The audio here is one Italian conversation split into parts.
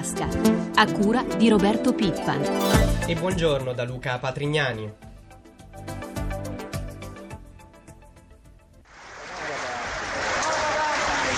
tasca, a cura di Roberto Pippan. E buongiorno da Luca Patrignani.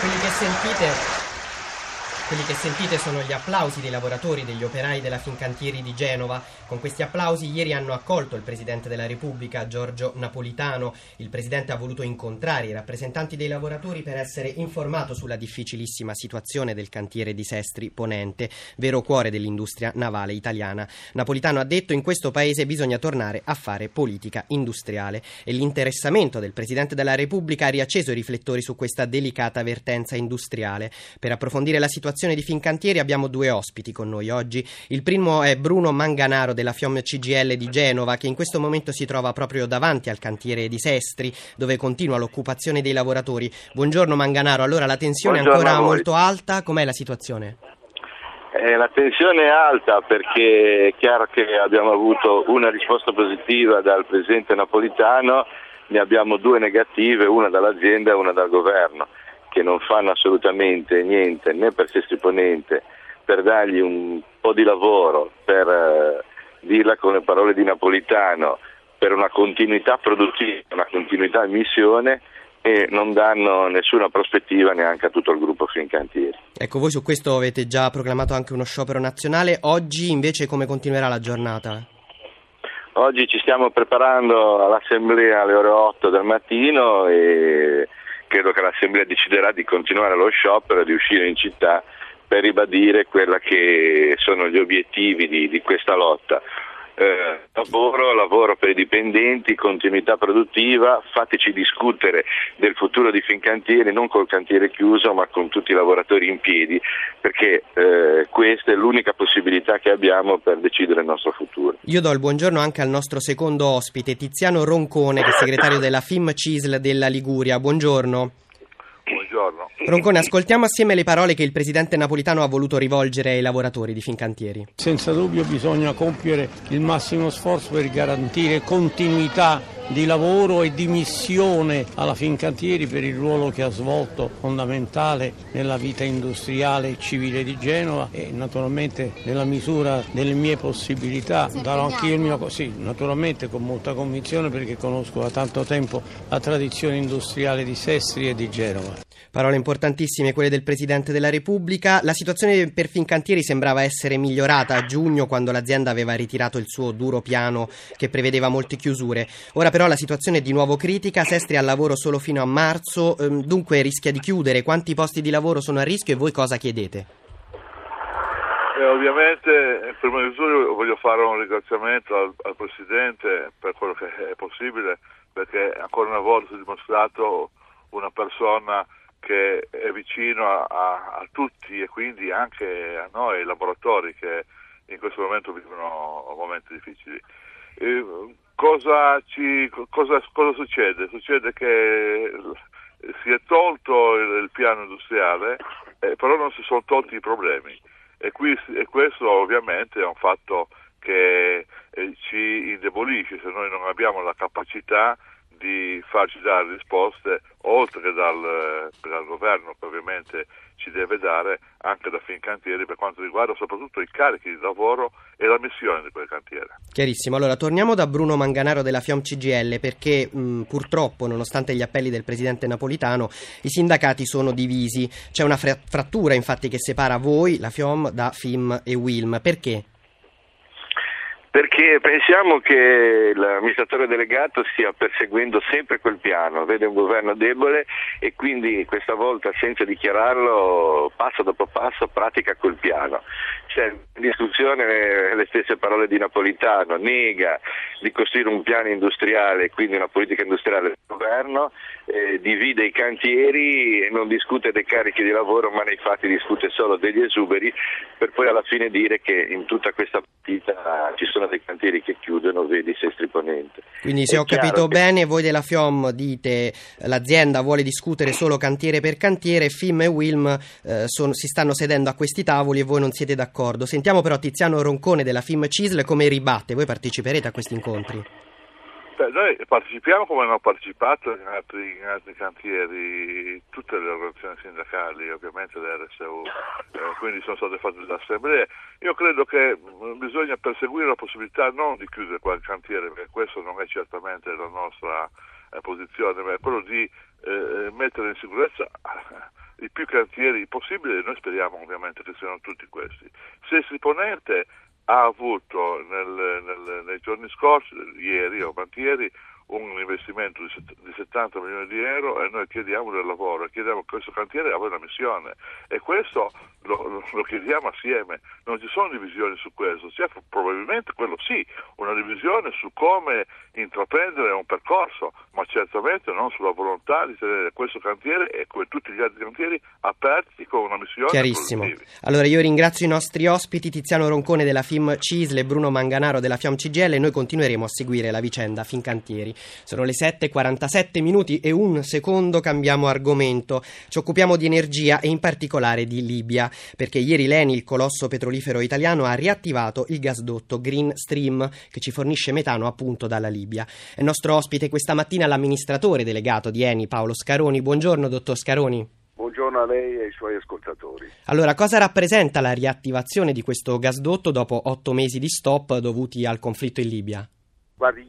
Quelli che sentite quelli che sentite sono gli applausi dei lavoratori, degli operai della Fincantieri di Genova. Con questi applausi ieri hanno accolto il Presidente della Repubblica, Giorgio Napolitano. Il Presidente ha voluto incontrare i rappresentanti dei lavoratori per essere informato sulla difficilissima situazione del cantiere di Sestri Ponente, vero cuore dell'industria navale italiana. Napolitano ha detto in questo Paese bisogna tornare a fare politica industriale e l'interessamento del Presidente della Repubblica ha riacceso i riflettori su questa delicata vertenza industriale. Per approfondire la situazione situazione di Fincantieri abbiamo due ospiti con noi oggi. Il primo è Bruno Manganaro della FIOM CGL di Genova che in questo momento si trova proprio davanti al cantiere di Sestri dove continua l'occupazione dei lavoratori. Buongiorno Manganaro, allora la tensione Buongiorno è ancora molto alta, com'è la situazione? Eh, la tensione è alta perché è chiaro che abbiamo avuto una risposta positiva dal Presidente Napolitano, ne abbiamo due negative, una dall'azienda e una dal governo che non fanno assolutamente niente né per Sestri Ponente per dargli un po' di lavoro, per eh, dirla con le parole di Napolitano, per una continuità produttiva, una continuità in missione e non danno nessuna prospettiva neanche a tutto il gruppo Fincantieri. Ecco, voi su questo avete già proclamato anche uno sciopero nazionale, oggi invece come continuerà la giornata? Oggi ci stiamo preparando all'assemblea alle ore 8 del mattino e credo che l'Assemblea deciderà di continuare lo sciopero, di uscire in città per ribadire quelli che sono gli obiettivi di, di questa lotta. Eh, lavoro, lavoro per i dipendenti, continuità produttiva, fateci discutere del futuro di Fincantieri non col cantiere chiuso ma con tutti i lavoratori in piedi perché eh, questa è l'unica possibilità che abbiamo per decidere il nostro futuro. Io do il buongiorno anche al nostro secondo ospite Tiziano Roncone che è segretario della FIM CISL della Liguria. Buongiorno. Buongiorno. Roncone, ascoltiamo assieme le parole che il presidente napolitano ha voluto rivolgere ai lavoratori di Fincantieri. Senza dubbio bisogna compiere il massimo sforzo per garantire continuità di lavoro e di missione alla Fincantieri per il ruolo che ha svolto fondamentale nella vita industriale e civile di Genova e naturalmente nella misura delle mie possibilità darò anche io il mio sì, naturalmente con molta convinzione perché conosco da tanto tempo la tradizione industriale di Sestri e di Genova. Parole importantissime quelle del Presidente della Repubblica. La situazione per Fincantieri sembrava essere migliorata a giugno quando l'azienda aveva ritirato il suo duro piano che prevedeva molte chiusure. Ora però la situazione è di nuovo critica, Sestri ha lavoro solo fino a marzo, ehm, dunque rischia di chiudere. Quanti posti di lavoro sono a rischio e voi cosa chiedete? Eh, ovviamente, prima di tutto voglio fare un ringraziamento al, al, Presidente per quello che è possibile, perché ancora una volta si è dimostrato una persona che è vicino a, a, a, tutti e quindi anche a noi laboratori che in questo momento vivono momenti difficili. Eh, cosa, ci, cosa, cosa, succede? Succede che si è tolto il, il piano industriale, eh, però non si sono tolti i problemi e, qui, e questo ovviamente è un fatto che eh, ci indebolisce se noi non abbiamo la capacità di farci dare risposte oltre che dal, dal, governo che ovviamente ci deve dare anche da Fincantieri per quanto riguarda soprattutto i carichi di lavoro e la missione di quel cantiere. Chiarissimo, allora torniamo da Bruno Manganaro della FIOM CGL perché mh, purtroppo nonostante gli appelli del presidente napolitano i sindacati sono divisi, c'è una frattura infatti che separa voi, la FIOM, da FIM e WILM, perché? Perché pensiamo che l'amministratore delegato stia perseguendo sempre quel piano, vede un governo debole e quindi questa volta senza dichiararlo passo dopo passo pratica quel piano. C'è discussione le stesse parole di Napolitano, nega di costruire un piano industriale, quindi una politica industriale del governo, eh, divide i cantieri e non discute dei carichi di lavoro ma nei fatti discute solo degli esuberi per poi alla fine dire che in tutta questa partita ci sono dei cantieri che chiudono, vedi Sestri Ponente. Quindi se È ho capito che... bene, voi della FIOM dite l'azienda vuole discutere solo cantiere per cantiere, FIM e WILM eh, sono, si stanno sedendo a questi tavoli e voi non siete d'accordo. Sentiamo però Tiziano Roncone della FIM CISL come ribatte, voi parteciperete a questi incontri? Noi partecipiamo come hanno partecipato in altri, in altri, cantieri tutte le organizzazioni sindacali, ovviamente l'RSU, eh, quindi sono state fatte delle assemblee. Io credo che mm, bisogna perseguire la possibilità non di chiudere qualche cantiere, perché questo non è certamente la nostra eh, posizione, ma è quello di eh, mettere in sicurezza i più cantieri possibili e noi speriamo ovviamente che siano tutti questi. Se il Siponente ha avuto nel, nel, nei giorni scorsi, ieri o ieri, un investimento di 70 milioni di euro e noi chiediamo del lavoro e chiediamo che questo cantiere abbia una missione e questo lo, lo, chiediamo assieme, non ci sono divisioni su questo, c'è probabilmente quello sì, una divisione su come intraprendere un percorso, ma certamente non sulla volontà di tenere questo cantiere e come tutti gli altri cantieri aperti con una missione. Chiarissimo. Allora io ringrazio i nostri ospiti Tiziano Roncone della FIM Cisle e Bruno Manganaro della FIAM CGL e noi continueremo a seguire la vicenda Fincantieri. Sono le 7.47 minuti e un secondo cambiamo argomento. Ci occupiamo di energia e in particolare di Libia, perché ieri l'ENI, il colosso petrolifero italiano, ha riattivato il gasdotto Green Stream che ci fornisce metano appunto dalla Libia. È nostro ospite questa mattina l'amministratore delegato di ENI, Paolo Scaroni. Buongiorno, dottor Scaroni. Buongiorno a lei e ai suoi ascoltatori. Allora, cosa rappresenta la riattivazione di questo gasdotto dopo otto mesi di stop dovuti al conflitto in Libia? Guardi,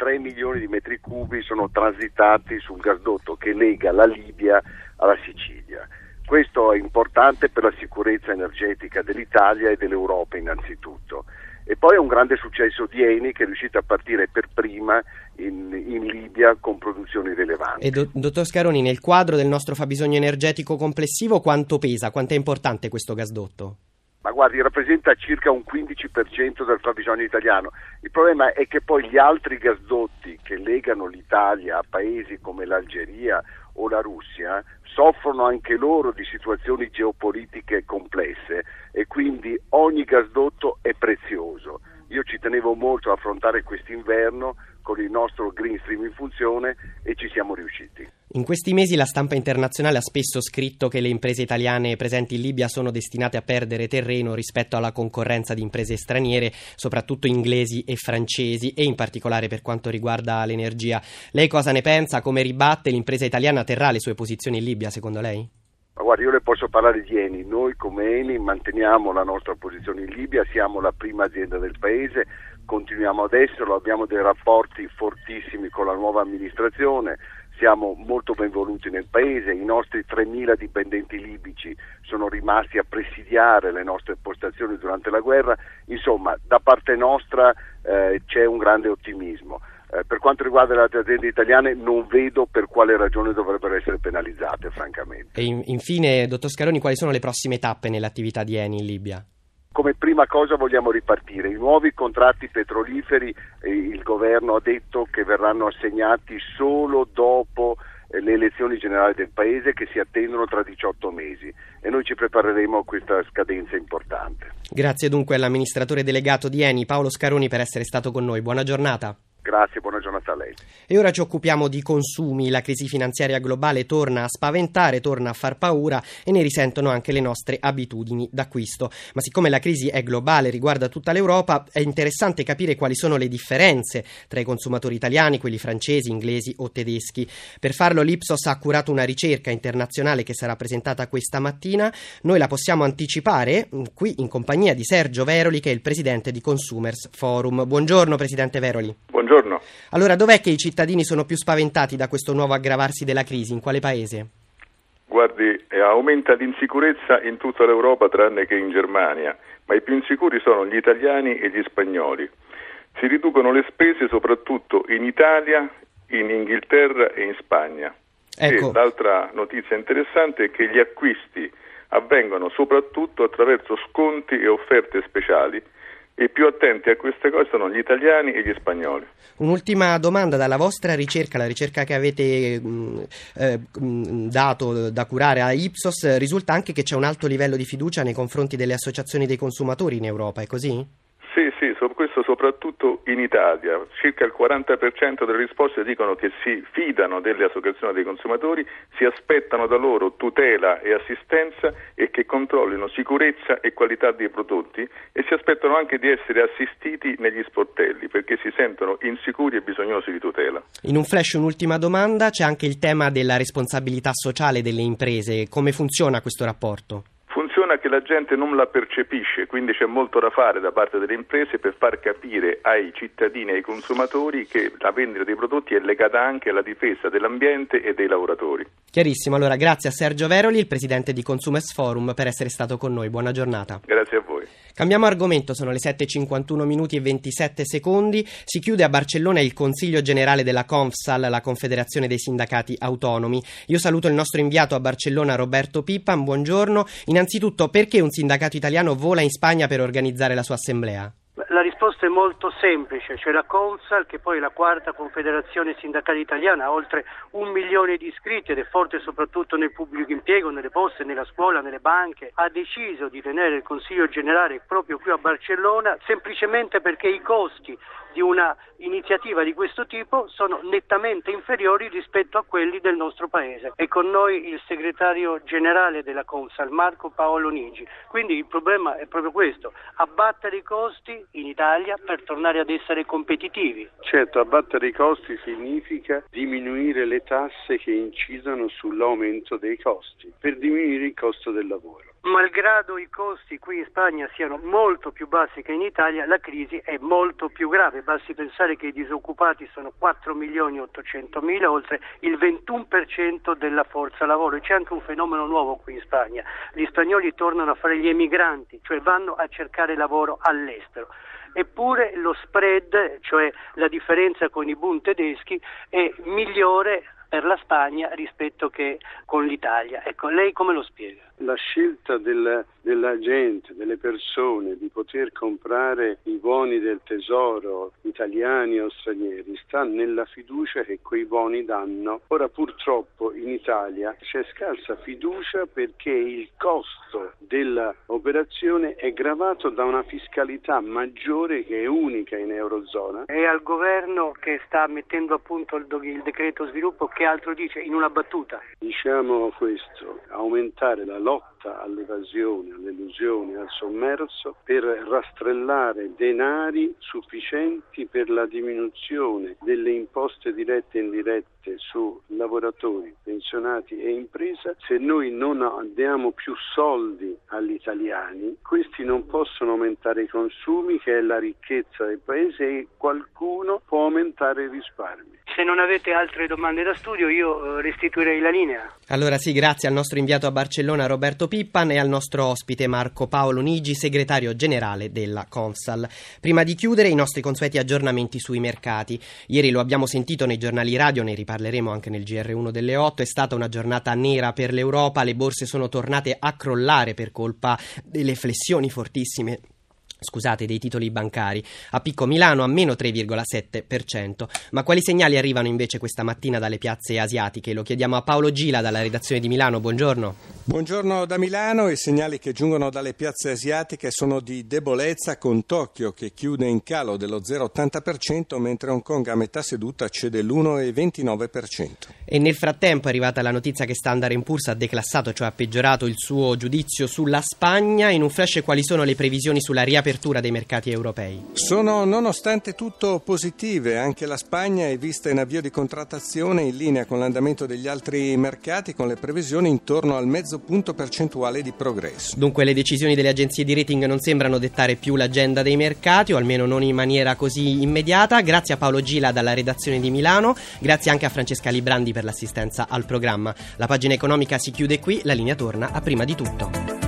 3 milioni di metri cubi sono transitati sul gasdotto che lega la Libia alla Sicilia. Questo è importante per la sicurezza energetica dell'Italia e dell'Europa innanzitutto. E poi è un grande successo di Eni che è riuscita a partire per prima in, in Libia con produzioni rilevanti. E do, dottor Scaroni, nel quadro del nostro fabbisogno energetico complessivo quanto pesa, quanto è importante questo gasdotto? Ma guardi, rappresenta circa un 15% del fabbisogno italiano. Il problema è che poi gli altri gasdotti che legano l'Italia a paesi come l'Algeria o la Russia soffrono anche loro di situazioni geopolitiche complesse e quindi ogni gasdotto è prezioso. Io ci tenevo molto a affrontare quest'inverno con il nostro Green Stream in funzione e ci siamo riusciti. In questi mesi la stampa internazionale ha spesso scritto che le imprese italiane presenti in Libia sono destinate a perdere terreno rispetto alla concorrenza di imprese straniere, soprattutto inglesi e francesi, e in particolare per quanto riguarda l'energia. Lei cosa ne pensa? Come ribatte l'impresa italiana terrà le sue posizioni in Libia, secondo lei? Ma guardi, io le posso parlare di Eni. Noi come Eni manteniamo la nostra posizione in Libia, siamo la prima azienda del paese, continuiamo ad esserlo, abbiamo dei rapporti fortissimi con la nuova amministrazione, siamo molto ben voluti nel paese, i nostri 3.000 dipendenti libici sono rimasti a presidiare le nostre postazioni durante la guerra, insomma da parte nostra eh, c'è un grande ottimismo. Eh, per quanto riguarda le altre aziende italiane non vedo per quale ragione dovrebbero essere penalizzate, francamente. E in, infine, dottor Scaroni, quali sono le prossime tappe nell'attività di Eni in Libia? Come prima cosa vogliamo ripartire. I nuovi contratti petroliferi eh, il governo ha detto che verranno assegnati solo dopo eh, le elezioni generali del Paese che si attendono tra 18 mesi e noi ci prepareremo a questa scadenza importante. Grazie dunque all'amministratore delegato di Eni Paolo Scaroni per essere stato con noi. Buona giornata. Grazie, buona giornata a lei. E ora ci occupiamo di consumi. La crisi finanziaria globale torna a spaventare, torna a far paura e ne risentono anche le nostre abitudini d'acquisto. Ma siccome la crisi è globale, riguarda tutta l'Europa, è interessante capire quali sono le differenze tra i consumatori italiani, quelli francesi, inglesi o tedeschi. Per farlo l'Ipsos ha curato una ricerca internazionale che sarà presentata questa mattina. Noi la possiamo anticipare mm, qui in compagnia di Sergio Veroli, che è il presidente di Consumers Forum. Buongiorno, presidente Veroli. Buongiorno. Buongiorno. Allora, dov'è che i cittadini sono più spaventati da questo nuovo aggravarsi della crisi? In quale paese? Guardi, aumenta l'insicurezza in tutta l'Europa tranne che in Germania, ma i più insicuri sono gli italiani e gli spagnoli. Si riducono le spese soprattutto in Italia, in Inghilterra e in Spagna. Ecco. E l'altra notizia interessante è che gli acquisti avvengono soprattutto attraverso sconti e offerte speciali i più attenti a queste cose sono gli italiani e gli spagnoli. Un'ultima domanda dalla vostra ricerca, la ricerca che avete mh, eh, dato da curare a Ipsos, risulta anche che c'è un alto livello di fiducia nei confronti delle associazioni dei consumatori in Europa, è così? Soprattutto in Italia. Circa il 40% delle risposte dicono che si fidano delle associazioni dei consumatori, si aspettano da loro tutela e assistenza e che controllino sicurezza e qualità dei prodotti e si aspettano anche di essere assistiti negli sportelli perché si sentono insicuri e bisognosi di tutela. In un flash un'ultima domanda, c'è anche il tema della responsabilità sociale delle imprese. Come funziona questo rapporto? Funziona che la gente non la percepisce, quindi c'è molto da fare da parte delle imprese per far capire ai cittadini e ai consumatori che la vendita dei prodotti è legata anche alla difesa dell'ambiente e dei lavoratori. Chiarissimo, allora grazie a Sergio Veroli, il presidente di Consumers Forum, per essere stato con noi. Buona giornata. Grazie a voi. Cambiamo argomento, sono le 7.51 minuti e 27 secondi. Si chiude a Barcellona il Consiglio generale della Confsal, la Confederazione dei Sindacati Autonomi. Io saluto il nostro inviato a Barcellona Roberto Pippan, buongiorno. Innanzitutto, perché un sindacato italiano vola in Spagna per organizzare la sua assemblea? La risposta è molto semplice, c'è la Consal che poi è la quarta confederazione sindacale italiana, ha oltre un milione di iscritti ed è forte soprattutto nel pubblico impiego, nelle poste, nella scuola, nelle banche, ha deciso di tenere il Consiglio generale proprio qui a Barcellona semplicemente perché i costi di una iniziativa di questo tipo sono nettamente inferiori rispetto a quelli del nostro paese. È con noi il segretario generale della Consal, Marco Paolo Nigi. Quindi il problema è proprio questo, abbattere i costi in Italia per tornare ad essere competitivi. Certo, abbattere i costi significa diminuire le tasse che incidono sull'aumento dei costi, per diminuire il costo del lavoro. Malgrado i costi qui in Spagna siano molto più bassi che in Italia, la crisi è molto più grave. Basti pensare che i disoccupati sono 4 milioni e 800 mila, oltre il 21% della forza lavoro. E c'è anche un fenomeno nuovo qui in Spagna. Gli spagnoli tornano a fare gli emigranti, cioè vanno a cercare lavoro all'estero eppure lo spread, cioè la differenza con i Bund tedeschi, è migliore per la Spagna rispetto che con l'Italia. Ecco, lei come lo spiega? La scelta del, della gente, delle persone di poter comprare i buoni del tesoro italiani o stranieri sta nella fiducia che quei buoni danno. Ora purtroppo in Italia c'è scarsa fiducia perché il costo dell'operazione è gravato da una fiscalità maggiore che è unica in Eurozona. È al governo che sta mettendo a punto il, il decreto sviluppo che altro dice in una battuta? Diciamo questo, aumentare la lotta all'evasione, all'elusione, al sommerso per rastrellare denari sufficienti per la diminuzione delle imposte dirette e indirette su lavoratori, pensionati e impresa. Se noi non diamo più soldi agli italiani, questi non possono aumentare i consumi, che è la ricchezza del paese, e qualcuno può aumentare i risparmi. Se non avete altre domande da studio io eh, restituirei la linea. Allora sì, grazie al nostro inviato a Barcellona Roberto Pippan e al nostro ospite Marco Paolo Nigi, segretario generale della Consal. Prima di chiudere i nostri consueti aggiornamenti sui mercati. Ieri lo abbiamo sentito nei giornali radio, ne riparleremo anche nel GR1 delle 8, è stata una giornata nera per l'Europa, le borse sono tornate a crollare per colpa delle flessioni fortissime scusate, dei titoli bancari. A Picco Milano a meno 3,7%. Ma quali segnali arrivano invece questa mattina dalle piazze asiatiche? Lo chiediamo a Paolo Gila dalla redazione di Milano. Buongiorno. Buongiorno da Milano. I segnali che giungono dalle piazze asiatiche sono di debolezza con Tokyo che chiude in calo dello 0,80% mentre Hong Kong a metà seduta cede l'1,29%. E nel frattempo è arrivata la notizia che Standard Poor's ha declassato, cioè ha peggiorato il suo giudizio sulla Spagna. In un flash quali sono le previsioni sulla riapertura riapertura dei mercati europei? Sono nonostante tutto positive. Anche la Spagna è vista in avvio di contrattazione in linea con l'andamento degli altri mercati con le previsioni intorno al mezzo punto percentuale di progresso. Dunque le decisioni delle agenzie di rating non sembrano dettare più l'agenda dei mercati o almeno non in maniera così immediata. Grazie a Paolo Gila dalla redazione di Milano, grazie anche a Francesca Librandi per l'assistenza al programma. La pagina economica si chiude qui, la linea torna a prima di tutto.